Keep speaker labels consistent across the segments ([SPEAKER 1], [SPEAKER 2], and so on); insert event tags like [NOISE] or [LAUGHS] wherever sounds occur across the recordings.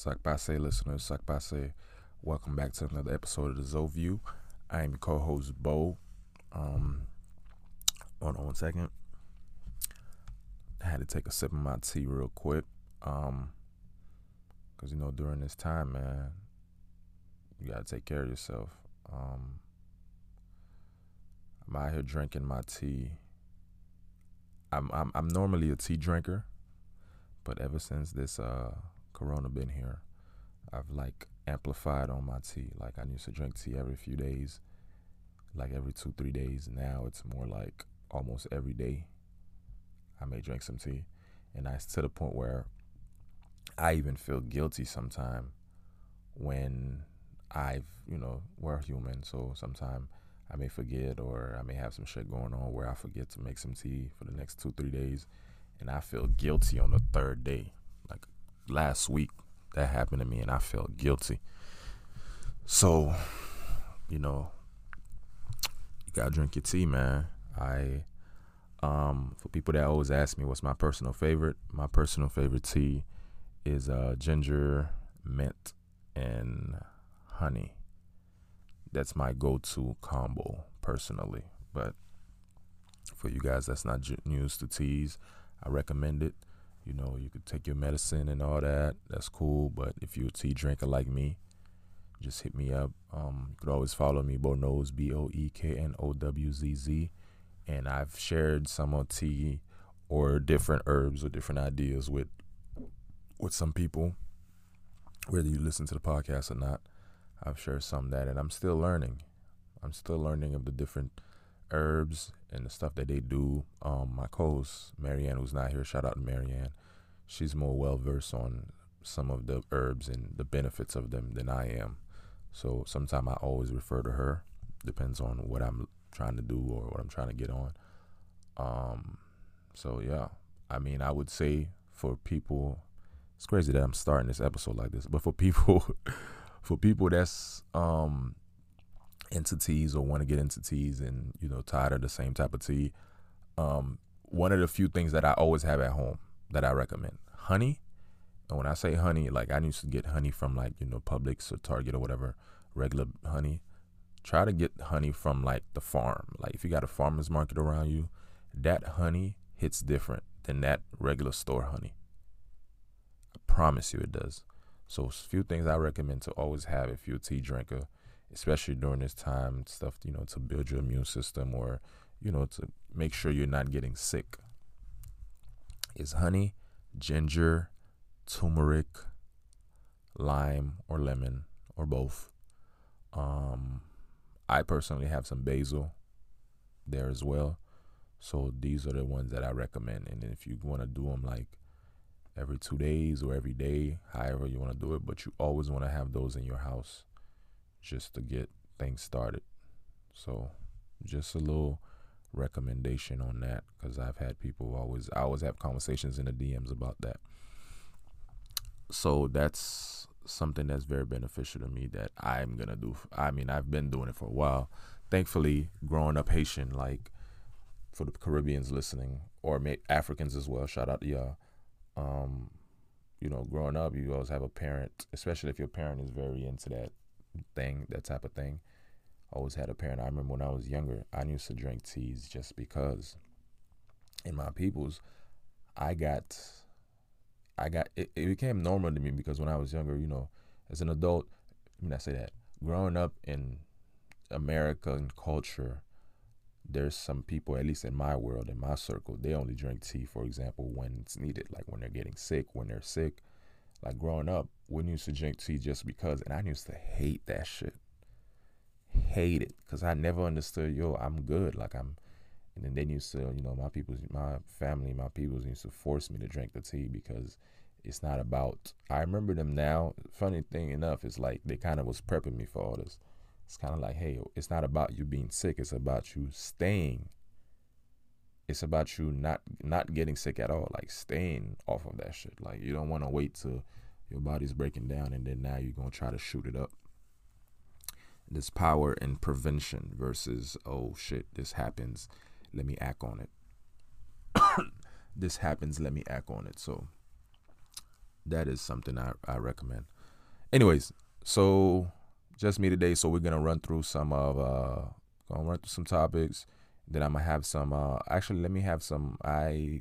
[SPEAKER 1] Sakpase listeners, Sakpase, welcome back to another episode of the Zoe View. I am co-host Bo. Um, hold on one second. I had to take a sip of my tea real quick. Um, cause you know during this time, man, you gotta take care of yourself. Um, I'm out here drinking my tea. I'm I'm I'm normally a tea drinker, but ever since this uh Corona been here, I've like amplified on my tea. Like I used to drink tea every few days, like every two three days. Now it's more like almost every day. I may drink some tea, and I to the point where I even feel guilty sometimes when I've you know we're human, so sometimes I may forget or I may have some shit going on where I forget to make some tea for the next two three days, and I feel guilty on the third day last week that happened to me and I felt guilty. So, you know, you gotta drink your tea, man. I um for people that always ask me what's my personal favorite, my personal favorite tea is uh ginger, mint, and honey. That's my go-to combo personally. But for you guys that's not news to teas, I recommend it. You know, you could take your medicine and all that. That's cool. But if you're a tea drinker like me, just hit me up. Um, you could always follow me, Bo Knows, B O E K N O W Z Z. And I've shared some of tea or different herbs or different ideas with with some people, whether you listen to the podcast or not. I've shared some that, and I'm still learning. I'm still learning of the different herbs and the stuff that they do. Um, my co-host Marianne, who's not here, shout out to Marianne. She's more well versed on some of the herbs and the benefits of them than I am. So sometimes I always refer to her. Depends on what I'm trying to do or what I'm trying to get on. Um, so yeah, I mean, I would say for people, it's crazy that I'm starting this episode like this, but for people, [LAUGHS] for people that's um into teas or want to get into teas and you know tired of the same type of tea um, one of the few things that i always have at home that i recommend. Honey and when i say honey like i used to get honey from like you know publix or target or whatever regular honey. Try to get honey from like the farm. Like if you got a farmer's market around you that honey hits different than that regular store honey. I promise you it does. So a few things i recommend to always have if you're a tea drinker especially during this time, stuff, you know, to build your immune system or, you know, to make sure you're not getting sick, is honey, ginger, turmeric, lime, or lemon, or both. Um, I personally have some basil there as well. So these are the ones that I recommend. And if you want to do them like every two days or every day, however you want to do it, but you always want to have those in your house just to get things started. So, just a little recommendation on that because I've had people always I always have conversations in the DMs about that. So that's something that's very beneficial to me that I'm gonna do. I mean, I've been doing it for a while. Thankfully, growing up Haitian, like for the Caribbeans listening or Africans as well. Shout out to y'all. Um, you know, growing up, you always have a parent, especially if your parent is very into that thing, that type of thing. Always had a parent. I remember when I was younger, I used to drink teas just because. In my peoples, I got, I got it, it became normal to me because when I was younger, you know, as an adult, I mean, I say that growing up in American culture, there's some people, at least in my world, in my circle, they only drink tea, for example, when it's needed, like when they're getting sick, when they're sick, like growing up, we used to drink tea just because, and I used to hate that shit. Hate it, cause I never understood. Yo, I'm good. Like I'm, and then they used to, you know, my people, my family, my people used to force me to drink the tea because it's not about. I remember them now. Funny thing enough, it's like they kind of was prepping me for all this. It's kind of like, hey, it's not about you being sick. It's about you staying it's about you not not getting sick at all, like staying off of that shit. Like you don't want to wait till your body's breaking down and then now you're gonna try to shoot it up. This power in prevention versus oh shit, this happens, let me act on it. [COUGHS] this happens, let me act on it. So that is something I, I recommend. Anyways, so just me today. So we're gonna run through some of uh gonna run through some topics. Then I'm gonna have some uh actually let me have some I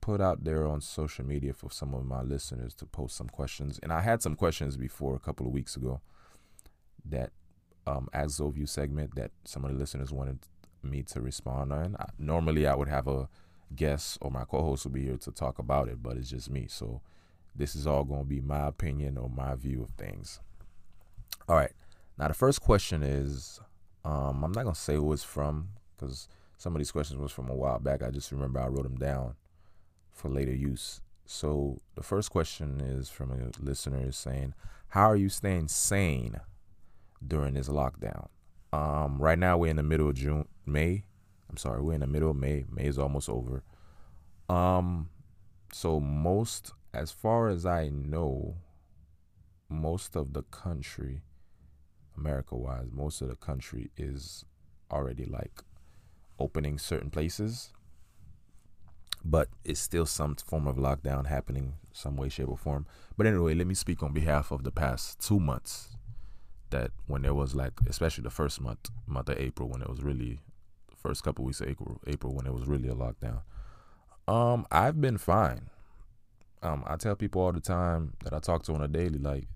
[SPEAKER 1] put out there on social media for some of my listeners to post some questions. And I had some questions before a couple of weeks ago that um as Zoview segment that some of the listeners wanted me to respond on. I, normally I would have a guest or my co-host would be here to talk about it, but it's just me. So this is all going to be my opinion or my view of things. All right. Now the first question is, um, I'm not gonna say who it's from because some of these questions was from a while back. I just remember I wrote them down for later use. So the first question is from a listener is saying, "How are you staying sane during this lockdown?" Um, right now we're in the middle of June, May. I'm sorry, we're in the middle of May. May is almost over. Um, so most, as far as I know, most of the country, America wise, most of the country is already like opening certain places, but it's still some form of lockdown happening, some way, shape, or form. But anyway, let me speak on behalf of the past two months. That when there was like, especially the first month, month of April, when it was really first couple weeks of April, April when it was really a lockdown. Um, I've been fine. Um, I tell people all the time that I talk to on a daily, like,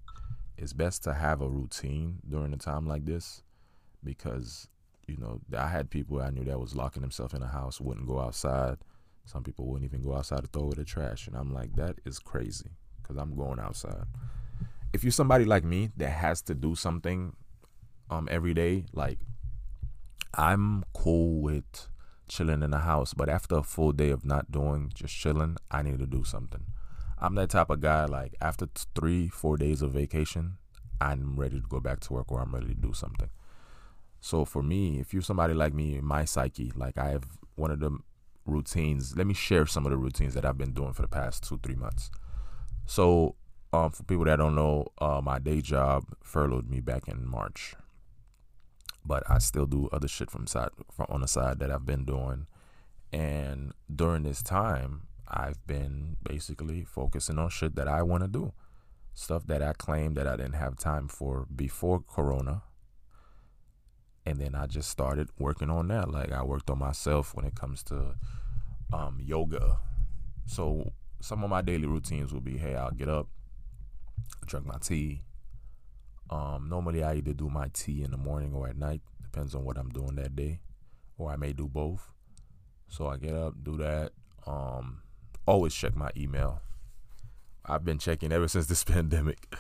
[SPEAKER 1] it's best to have a routine during a time like this because, you know, I had people I knew that was locking themselves in a house, wouldn't go outside. Some people wouldn't even go outside to throw away the trash. And I'm like, that is crazy because I'm going outside. If you're somebody like me that has to do something um every day, like I'm cool with chilling in the house, but after a full day of not doing, just chilling, I need to do something. I'm that type of guy. Like after three, four days of vacation, I'm ready to go back to work or I'm ready to do something. So for me, if you're somebody like me, my psyche, like I have one of the routines. Let me share some of the routines that I've been doing for the past two, three months. So, um, for people that don't know, uh, my day job furloughed me back in March but I still do other shit from side from on the side that I've been doing. And during this time, I've been basically focusing on shit that I want to do. Stuff that I claimed that I didn't have time for before corona. And then I just started working on that. Like I worked on myself when it comes to um, yoga. So some of my daily routines will be, hey, I'll get up, drink my tea, um, normally, I either do my tea in the morning or at night, depends on what I'm doing that day, or I may do both. So I get up, do that. Um, always check my email. I've been checking ever [LAUGHS] since this pandemic.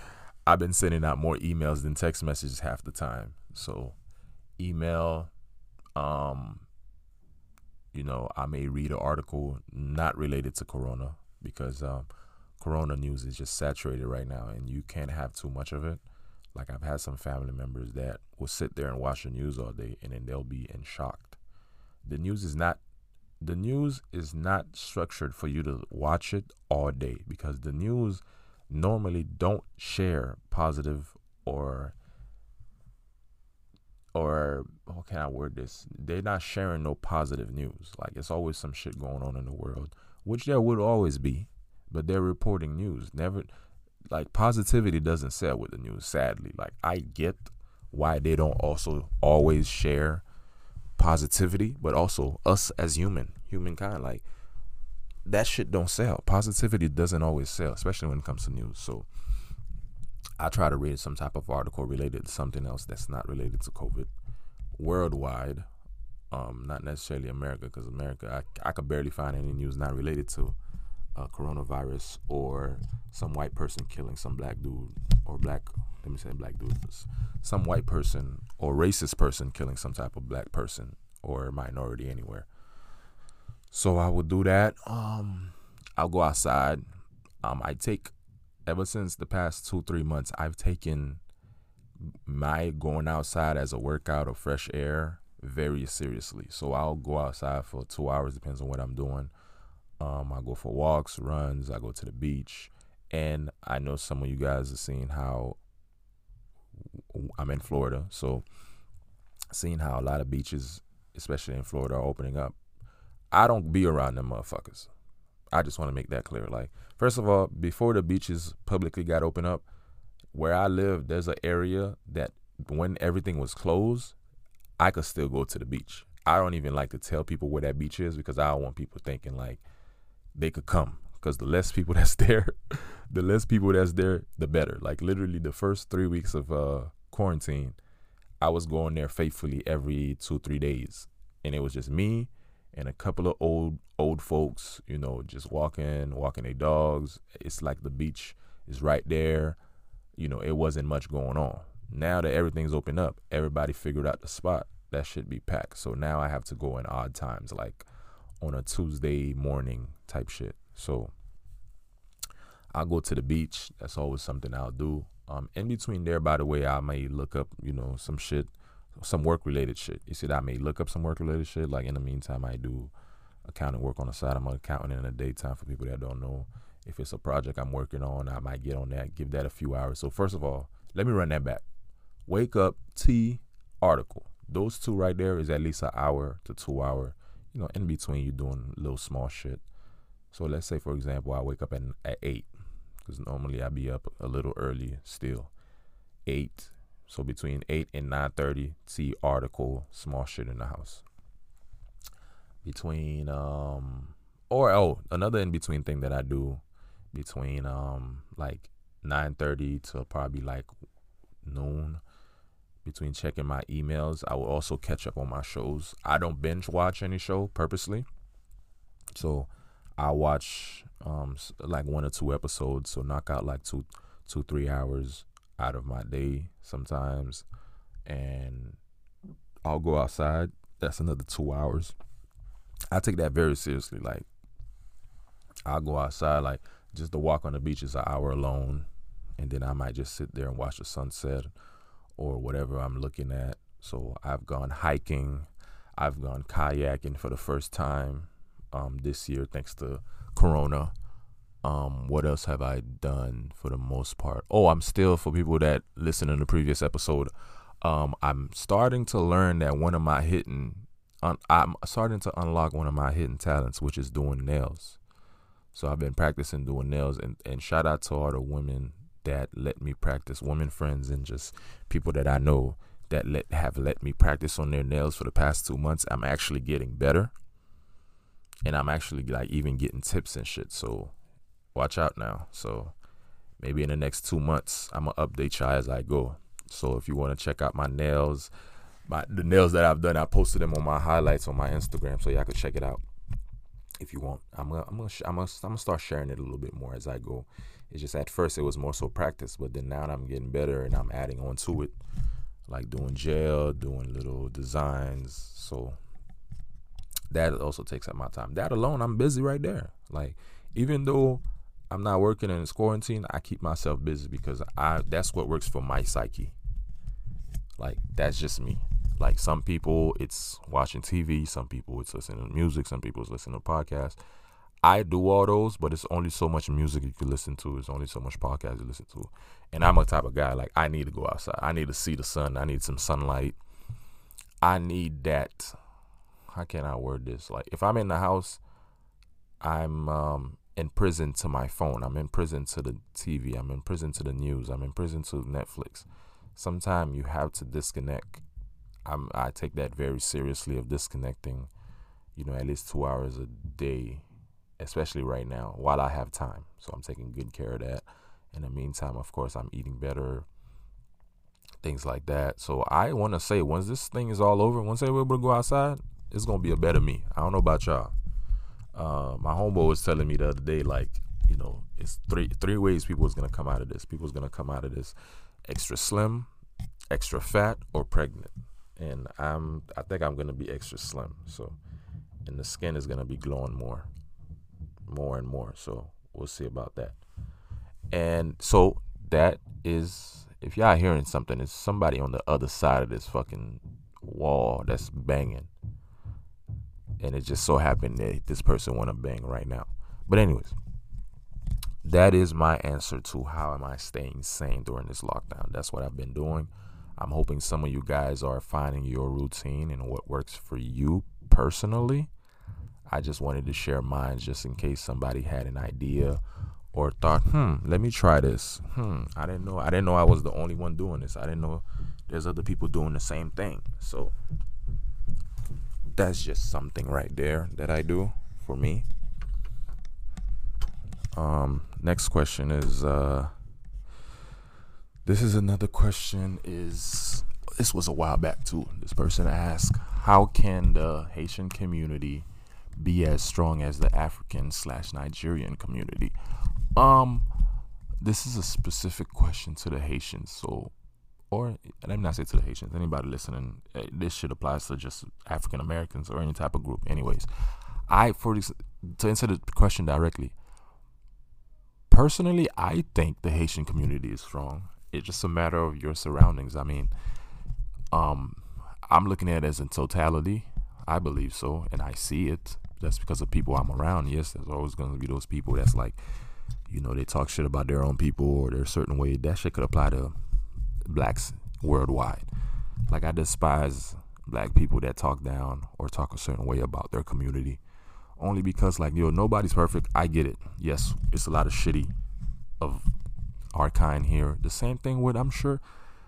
[SPEAKER 1] I've been sending out more emails than text messages half the time. So, email. Um, you know, I may read an article not related to Corona because um, Corona news is just saturated right now, and you can't have too much of it. Like I've had some family members that will sit there and watch the news all day and then they'll be in shocked. The news is not the news is not structured for you to watch it all day because the news normally don't share positive or or how can I word this? They're not sharing no positive news. Like it's always some shit going on in the world, which there would always be, but they're reporting news. Never like positivity doesn't sell with the news sadly. Like i get why they don't also always share positivity but also us as human humankind like that shit don't sell. Positivity doesn't always sell especially when it comes to news. So i try to read some type of article related to something else that's not related to covid worldwide. Um not necessarily america because america I, I could barely find any news not related to uh, coronavirus or some white person killing some black dude or black let me say black dude some white person or racist person killing some type of black person or minority anywhere. So i would do that. Um i'll go outside. Um i take ever since the past two three months i've taken my going outside as a workout or fresh air very seriously. So i'll go outside for two hours depends on what i'm doing um, I go for walks, runs. I go to the beach, and I know some of you guys are seeing how I'm in Florida, so seeing how a lot of beaches, especially in Florida, are opening up. I don't be around them motherfuckers. I just want to make that clear. Like, first of all, before the beaches publicly got opened up, where I live, there's an area that when everything was closed, I could still go to the beach. I don't even like to tell people where that beach is because I don't want people thinking like they could come. Because the less people [LAUGHS] that's there, the less people that's there, the better. Like literally, the first three weeks of uh, quarantine, I was going there faithfully every two three days, and it was just me and a couple of old old folks, you know, just walking, walking their dogs. It's like the beach is right there. You know, it wasn't much going on. Now that everything's open up, everybody figured out the spot. That should be packed. So now I have to go in odd times, like on a Tuesday morning type shit. So I'll go to the beach. That's always something I'll do. Um, in between there, by the way, I may look up, you know, some shit some work related shit. You see, that I may look up some work related shit. Like in the meantime, I do accounting work on the side. I'm an accountant in the daytime for people that don't know. If it's a project I'm working on, I might get on that, give that a few hours. So first of all, let me run that back. Wake up, tea, article. Those two right there is at least an hour to two hour. You know, in between you doing little small shit. So let's say, for example, I wake up at at eight, because normally I be up a little early still. Eight, so between eight and nine thirty, see article, small shit in the house. Between um or oh, another in between thing that I do between um like nine thirty to probably like noon. Between checking my emails, I will also catch up on my shows. I don't binge watch any show purposely. So I watch um like one or two episodes, so knock out like two two, three hours out of my day sometimes and I'll go outside. That's another two hours. I take that very seriously. Like I'll go outside, like just to walk on the beach is an hour alone. And then I might just sit there and watch the sunset or whatever I'm looking at. So I've gone hiking. I've gone kayaking for the first time um, this year, thanks to Corona. Um, what else have I done for the most part? Oh, I'm still for people that listen to the previous episode. Um, I'm starting to learn that one of my hidden, un, I'm starting to unlock one of my hidden talents, which is doing nails. So I've been practicing doing nails, and and shout out to all the women that let me practice, women friends, and just people that I know that let have let me practice on their nails for the past two months. I'm actually getting better, and I'm actually like even getting tips and shit. So watch out now. So maybe in the next two months, I'm gonna update y'all as I go. So if you want to check out my nails, my the nails that I've done, I posted them on my highlights on my Instagram, so y'all can check it out if you want. I'm gonna I'm gonna I'm gonna, I'm gonna start sharing it a little bit more as I go. It's just at first it was more so practice, but then now I'm getting better and I'm adding on to it, like doing gel, doing little designs. So that also takes up my time. That alone, I'm busy right there. Like even though I'm not working and it's quarantine, I keep myself busy because I that's what works for my psyche. Like that's just me. Like some people it's watching TV, some people it's listening to music, some people it's listening to podcasts. I do all those, but it's only so much music you can listen to. It's only so much podcast you listen to. And I'm a type of guy like I need to go outside. I need to see the sun. I need some sunlight. I need that. How can I word this? Like if I'm in the house, I'm um in prison to my phone. I'm in prison to the TV. I'm in prison to the news. I'm in prison to Netflix. Sometimes you have to disconnect. I'm, I take that very seriously of disconnecting, you know, at least two hours a day, especially right now while I have time. So I'm taking good care of that. In the meantime, of course, I'm eating better, things like that. So I want to say, once this thing is all over, once we're able to go outside, it's gonna be a better me. I don't know about y'all. Uh, my homeboy was telling me the other day, like, you know, it's three three ways people is gonna come out of this. People's gonna come out of this extra slim, extra fat, or pregnant. And I'm I think I'm gonna be extra slim. So and the skin is gonna be glowing more. More and more. So we'll see about that. And so that is if y'all hearing something, it's somebody on the other side of this fucking wall that's banging and it just so happened that this person want to bang right now. But anyways, that is my answer to how am I staying sane during this lockdown. That's what I've been doing. I'm hoping some of you guys are finding your routine and what works for you personally. I just wanted to share mine just in case somebody had an idea or thought, hmm, let me try this. Hmm, I didn't know. I didn't know I was the only one doing this. I didn't know there's other people doing the same thing. So that's just something right there that I do for me. Um, next question is uh, this is another question is this was a while back too. This person asked, how can the Haitian community be as strong as the African slash Nigerian community? Um, this is a specific question to the Haitians, so or let me not say to the Haitians, anybody listening, eh, this should apply to just African Americans or any type of group. Anyways, I for to answer the question directly, personally, I think the Haitian community is strong. It's just a matter of your surroundings. I mean, um, I'm looking at it as in totality. I believe so, and I see it. That's because of people I'm around. Yes, there's always going to be those people that's like, you know, they talk shit about their own people or their certain way. That shit could apply to blacks worldwide. Like I despise black people that talk down or talk a certain way about their community. Only because like yo, nobody's perfect. I get it. Yes, it's a lot of shitty of our kind here. The same thing with I'm sure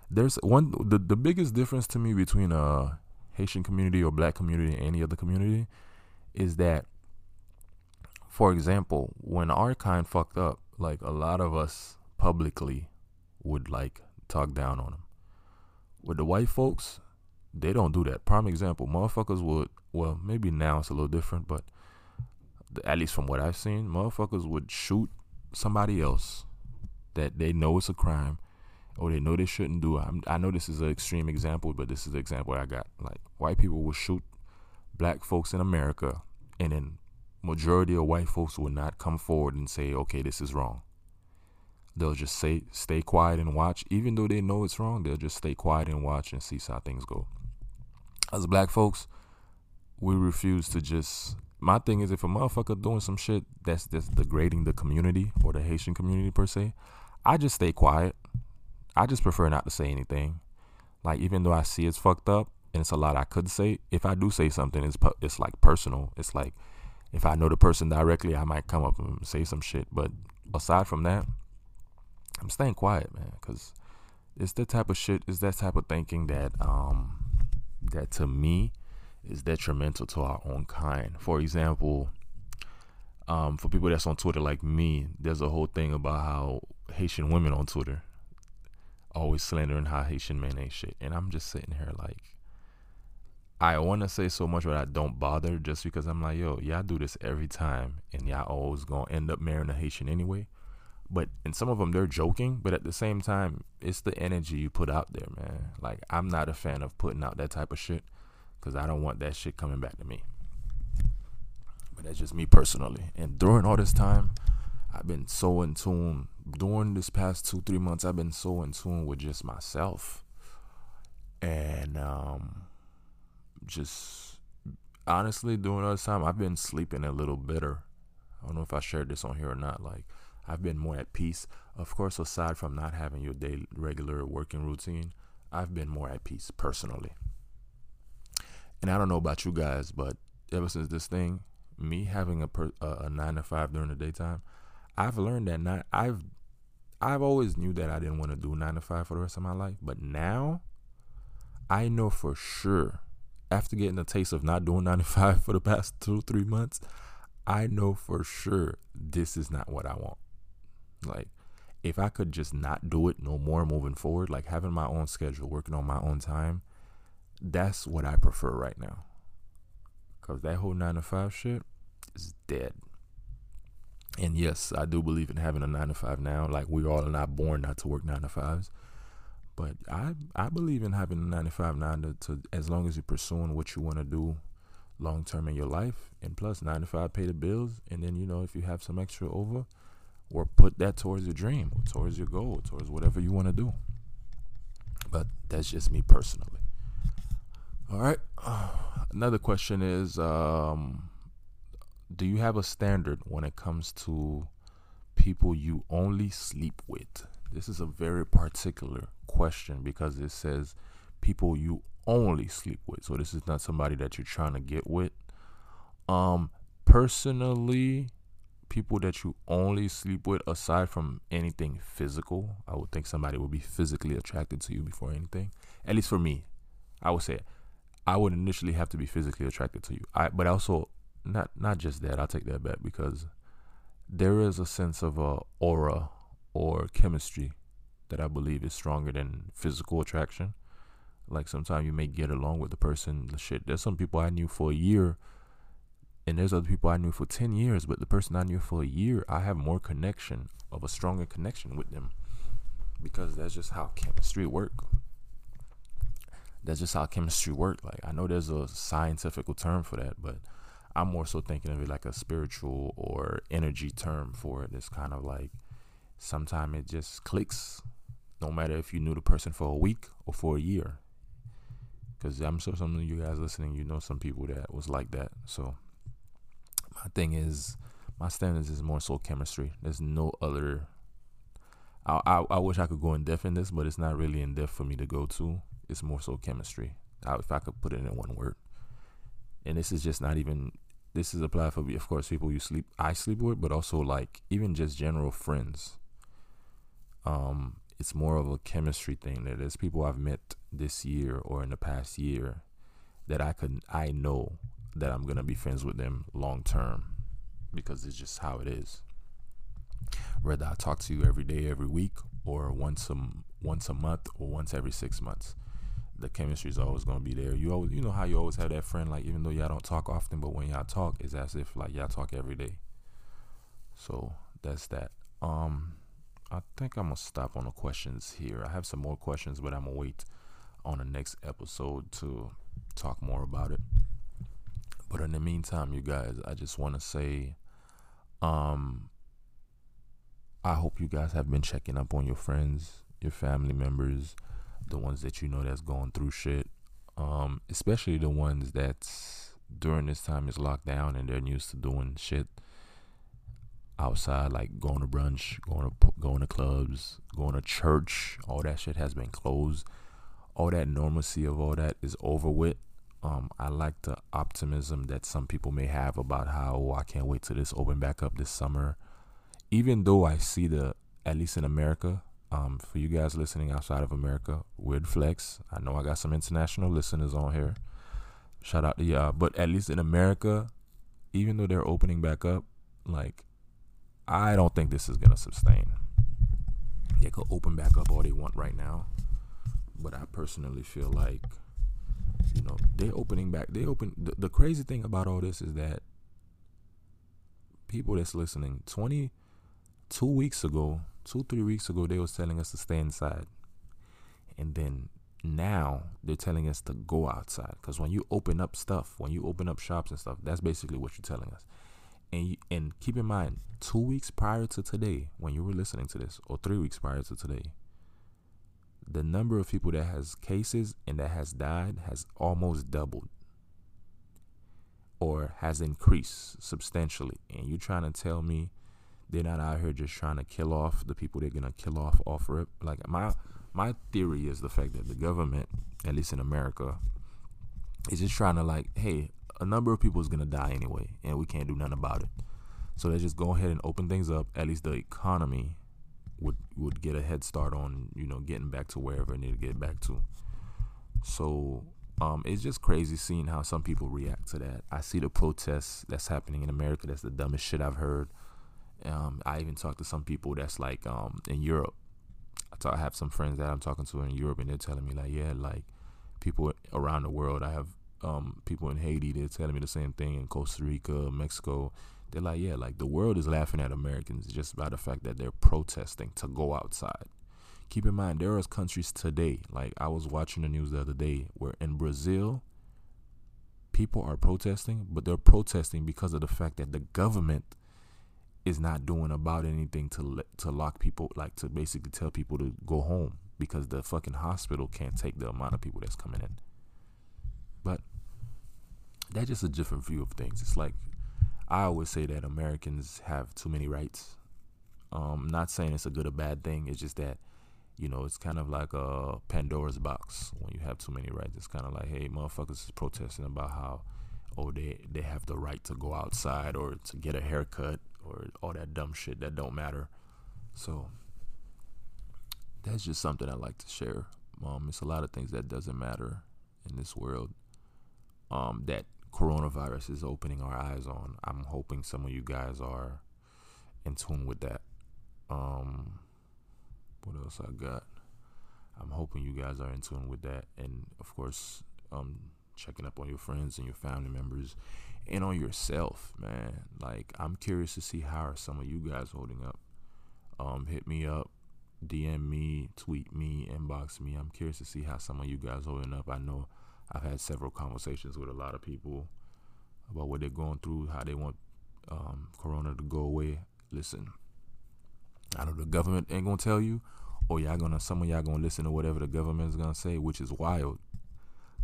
[SPEAKER 1] there's one the, the biggest difference to me between a Haitian community or black community and any other community is that for example, when our kind fucked up, like a lot of us publicly would like talk down on them. With the white folks, they don't do that. Prime example, motherfuckers would, well, maybe now it's a little different, but at least from what I've seen, motherfuckers would shoot somebody else that they know it's a crime or they know they shouldn't do. i I know this is an extreme example, but this is the example I got. Like white people will shoot black folks in America, and then majority of white folks will not come forward and say, "Okay, this is wrong." They'll just say, stay quiet and watch. Even though they know it's wrong, they'll just stay quiet and watch and see how things go. As black folks, we refuse to just. My thing is, if a motherfucker doing some shit that's that's degrading the community or the Haitian community per se, I just stay quiet. I just prefer not to say anything. Like even though I see it's fucked up and it's a lot I could say, if I do say something, it's it's like personal. It's like if I know the person directly, I might come up and say some shit. But aside from that, I'm staying quiet, man, because it's the type of shit, it's that type of thinking that um that to me is detrimental to our own kind. For example, um, for people that's on Twitter like me, there's a whole thing about how Haitian women on Twitter always slandering how Haitian men ain't shit, and I'm just sitting here like. I want to say so much, but I don't bother just because I'm like, yo, y'all do this every time, and y'all always gonna end up marrying a Haitian anyway. But in some of them, they're joking. But at the same time, it's the energy you put out there, man. Like I'm not a fan of putting out that type of shit because I don't want that shit coming back to me. But that's just me personally. And during all this time, I've been so in tune. During this past two, three months, I've been so in tune with just myself. And um, just honestly, during all this time, I've been sleeping a little better. I don't know if I shared this on here or not. Like, I've been more at peace. Of course, aside from not having your daily regular working routine, I've been more at peace personally. And I don't know about you guys, but ever since this thing, me having a per, a nine to five during the daytime, I've learned that not I've I've always knew that I didn't want to do nine to five for the rest of my life, but now I know for sure after getting a taste of not doing nine to five for the past two three months, I know for sure this is not what I want. Like, if I could just not do it no more moving forward, like having my own schedule, working on my own time, that's what I prefer right now. Cause that whole nine to five shit is dead. And yes, I do believe in having a nine to five now. Like we all are not born not to work nine to fives. But I I believe in having a nine nine to, to as long as you're pursuing what you want to do long term in your life. And plus nine to five pay the bills. And then, you know, if you have some extra over, or put that towards your dream or towards your goal, towards whatever you want to do. But that's just me personally. All right. [SIGHS] Another question is um, Do you have a standard when it comes to people you only sleep with? This is a very particular question because it says people you only sleep with. So this is not somebody that you're trying to get with. Um, personally, people that you only sleep with, aside from anything physical, I would think somebody would be physically attracted to you before anything. At least for me, I would say I would initially have to be physically attracted to you. I, but also not not just that. I'll take that back because there is a sense of a aura or chemistry that I believe is stronger than physical attraction. Like sometimes you may get along with the person. The shit. There's some people I knew for a year and there's other people I knew for 10 years, but the person I knew for a year, I have more connection of a stronger connection with them because that's just how chemistry work. That's just how chemistry work. Like I know there's a scientific term for that, but I'm more so thinking of it like a spiritual or energy term for it. It's kind of like sometimes it just clicks, no matter if you knew the person for a week or for a year. Because I'm sure some of you guys listening, you know some people that was like that. So my thing is my standards is more so chemistry. There's no other. I, I, I wish I could go in depth in this, but it's not really in depth for me to go to. It's more so chemistry. I, if I could put it in one word, and this is just not even. This is applied for, of course, people you sleep. I sleep with, but also like even just general friends. Um, it's more of a chemistry thing. That there's people I've met this year or in the past year that I could I know that I'm gonna be friends with them long term because it's just how it is. Whether I talk to you every day, every week, or once a once a month, or once every six months, the chemistry is always gonna be there. You always, you know how you always have that friend, like even though y'all don't talk often, but when y'all talk, it's as if like y'all talk every day. So that's that. Um, I think I'm gonna stop on the questions here. I have some more questions, but I'm gonna wait on the next episode to talk more about it. But in the meantime, you guys, I just want to say, um, I hope you guys have been checking up on your friends, your family members, the ones that you know that's going through shit. Um, especially the ones that during this time is locked down and they're used to doing shit outside, like going to brunch, going to going to clubs, going to church. All that shit has been closed. All that normalcy of all that is over with. Um, I like the optimism that some people may have about how oh, I can't wait till this open back up this summer. Even though I see the, at least in America, um, for you guys listening outside of America, weird flex. I know I got some international listeners on here. Shout out to y'all. But at least in America, even though they're opening back up, like, I don't think this is going to sustain. They could open back up all they want right now. But I personally feel like you know, they're opening back. They open. The, the crazy thing about all this is that people that's listening, twenty two weeks ago, two three weeks ago, they was telling us to stay inside, and then now they're telling us to go outside. Because when you open up stuff, when you open up shops and stuff, that's basically what you're telling us. And you, and keep in mind, two weeks prior to today, when you were listening to this, or three weeks prior to today, the number of people that has cases and that has died has almost doubled or has increased substantially. And you're trying to tell me they're not out here just trying to kill off the people they're gonna kill off off rip. Like my my theory is the fact that the government, at least in America, is just trying to like, hey, a number of people is gonna die anyway, and we can't do nothing about it. So let's just go ahead and open things up. At least the economy would would get a head start on you know getting back to wherever I need to get back to. So um, it's just crazy seeing how some people react to that. I see the protests that's happening in America. That's the dumbest shit I've heard. Um, I even talked to some people that's like um, in Europe. I, talk, I have some friends that I'm talking to in Europe, and they're telling me like, yeah, like people around the world. I have um, people in Haiti. They're telling me the same thing in Costa Rica, Mexico they're like, yeah, like the world is laughing at Americans just by the fact that they're protesting to go outside. Keep in mind, there are countries today, like I was watching the news the other day, where in Brazil, people are protesting, but they're protesting because of the fact that the government is not doing about anything to to lock people, like to basically tell people to go home because the fucking hospital can't take the amount of people that's coming in. But that's just a different view of things. It's like I always say that Americans have too many rights. Um, not saying it's a good or bad thing. It's just that, you know, it's kind of like a Pandora's box when you have too many rights. It's kind of like, hey, motherfuckers is protesting about how, oh they they have the right to go outside or to get a haircut or all that dumb shit that don't matter. So that's just something I like to share. Um, it's a lot of things that doesn't matter in this world. Um, that coronavirus is opening our eyes on. I'm hoping some of you guys are in tune with that. Um, what else I got? I'm hoping you guys are in tune with that, and of course, um, checking up on your friends and your family members, and on yourself, man. Like, I'm curious to see how are some of you guys holding up. Um, hit me up, DM me, tweet me, inbox me. I'm curious to see how some of you guys holding up. I know I've had several conversations with a lot of people about what they're going through, how they want um, Corona to go away. Listen, I know the government ain't gonna tell you, or y'all gonna some of y'all gonna listen to whatever the government is gonna say, which is wild.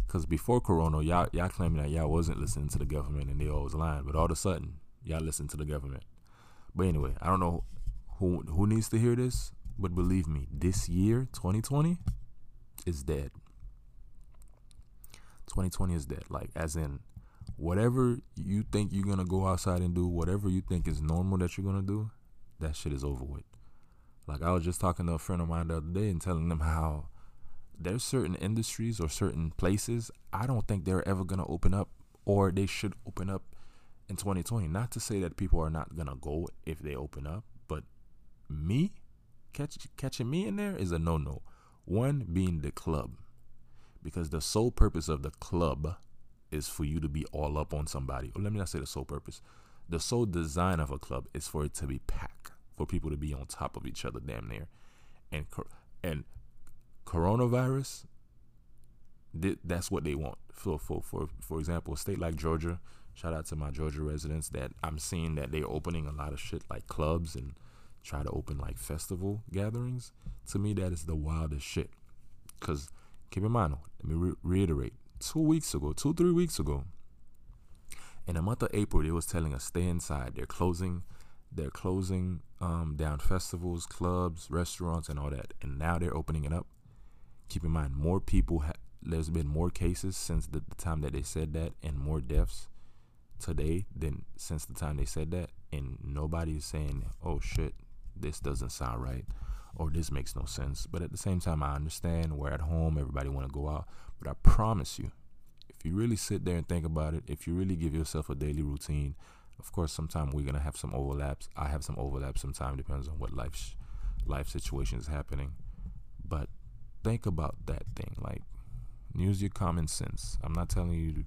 [SPEAKER 1] Cause before Corona, y'all y'all claiming that y'all wasn't listening to the government and they always lying, but all of a sudden y'all listen to the government. But anyway, I don't know who who needs to hear this, but believe me, this year, 2020, is dead. 2020 is dead. Like as in whatever you think you're gonna go outside and do, whatever you think is normal that you're gonna do, that shit is over with. Like I was just talking to a friend of mine the other day and telling them how there's certain industries or certain places I don't think they're ever gonna open up or they should open up in 2020. Not to say that people are not gonna go if they open up, but me catch, catching me in there is a no-no. One being the club, because the sole purpose of the club is for you to be all up on somebody. Or let me not say the sole purpose. The sole design of a club is for it to be packed, for people to be on top of each other, damn near. And and coronavirus, that's what they want. For for for for example, a state like Georgia. Shout out to my Georgia residents that I'm seeing that they're opening a lot of shit like clubs and try to open like festival gatherings. To me, that is the wildest shit. Cause keep in mind, let me re- reiterate: two weeks ago, two, three weeks ago, in the month of April, they was telling us stay inside. They're closing, they're closing um, down festivals, clubs, restaurants, and all that. And now they're opening it up. Keep in mind, more people. Ha- there's been more cases since the, the time that they said that, and more deaths today than since the time they said that. And nobody is saying, "Oh shit, this doesn't sound right." Or this makes no sense. But at the same time, I understand we're at home, everybody want to go out. But I promise you, if you really sit there and think about it, if you really give yourself a daily routine, of course, sometimes we're gonna have some overlaps. I have some overlaps. Sometimes depends on what life sh- life situation is happening. But think about that thing. Like, use your common sense. I'm not telling you. To,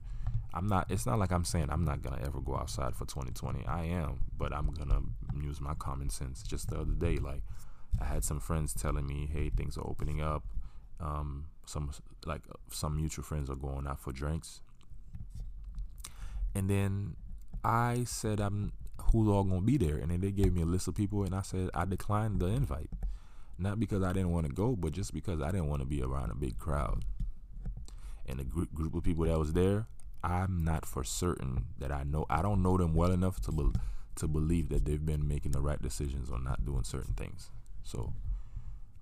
[SPEAKER 1] I'm not. It's not like I'm saying I'm not gonna ever go outside for 2020. I am, but I'm gonna use my common sense. Just the other day, like I had some friends telling me, "Hey, things are opening up." Um, some like some mutual friends are going out for drinks, and then I said, "I'm who's all gonna be there?" And then they gave me a list of people, and I said I declined the invite, not because I didn't want to go, but just because I didn't want to be around a big crowd. And the group group of people that was there, I'm not for certain that I know. I don't know them well enough to be, to believe that they've been making the right decisions on not doing certain things. So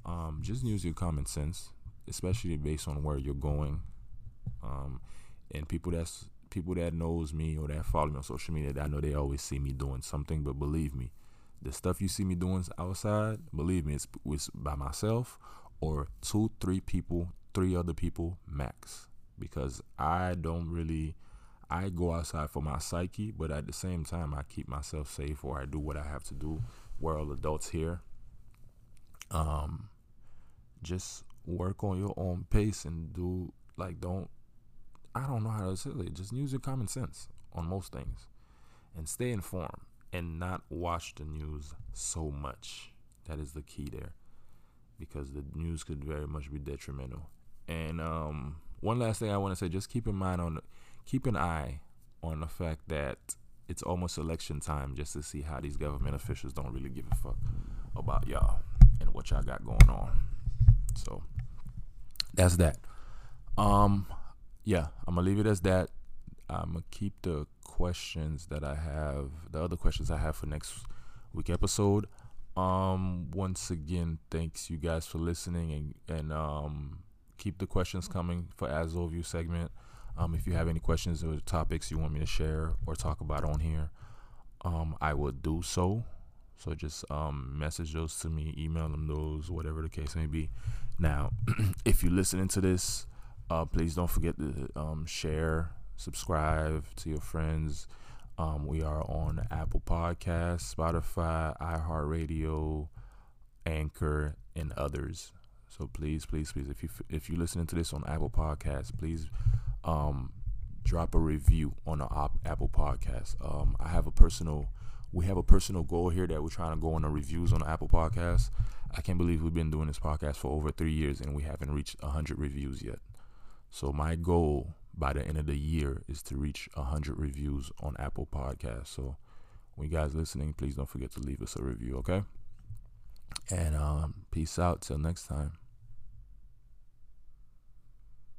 [SPEAKER 1] um, just use your common sense, especially based on where you're going. Um, and people that's people that knows me or that follow me on social media, I know they always see me doing something. But believe me, the stuff you see me doing outside, believe me, it's, it's by myself or two, three people, three other people max. Because I don't really, I go outside for my psyche, but at the same time, I keep myself safe or I do what I have to do. We're all adults here um, just work on your own pace and do like don't I don't know how to say it. Just use your common sense on most things and stay informed and not watch the news so much. That is the key there because the news could very much be detrimental. And um, one last thing I want to say: just keep in mind on, keep an eye on the fact that it's almost election time, just to see how these government officials don't really give a fuck about y'all and what y'all got going on. So that's that. Um, yeah, I'm gonna leave it as that. I'm gonna keep the questions that I have, the other questions I have for next week episode. Um, once again, thanks you guys for listening and and um keep the questions coming for As Overview segment. Um, if you have any questions or topics you want me to share or talk about on here, um, I will do so. So just um, message those to me, email them those, whatever the case may be. Now, [CLEARS THROAT] if you're listening to this, uh, please don't forget to um, share, subscribe to your friends. Um, we are on Apple Podcasts, Spotify, iHeartRadio, Anchor, and others. So please, please, please, if you if you're listening to this on Apple Podcasts, please um, drop a review on the Apple Podcast. Um, I have a personal, we have a personal goal here that we're trying to go on the reviews on the Apple Podcast. I can't believe we've been doing this podcast for over three years and we haven't reached hundred reviews yet. So my goal by the end of the year is to reach hundred reviews on Apple Podcasts. So when you guys listening, please don't forget to leave us a review, okay? And um, peace out till next time.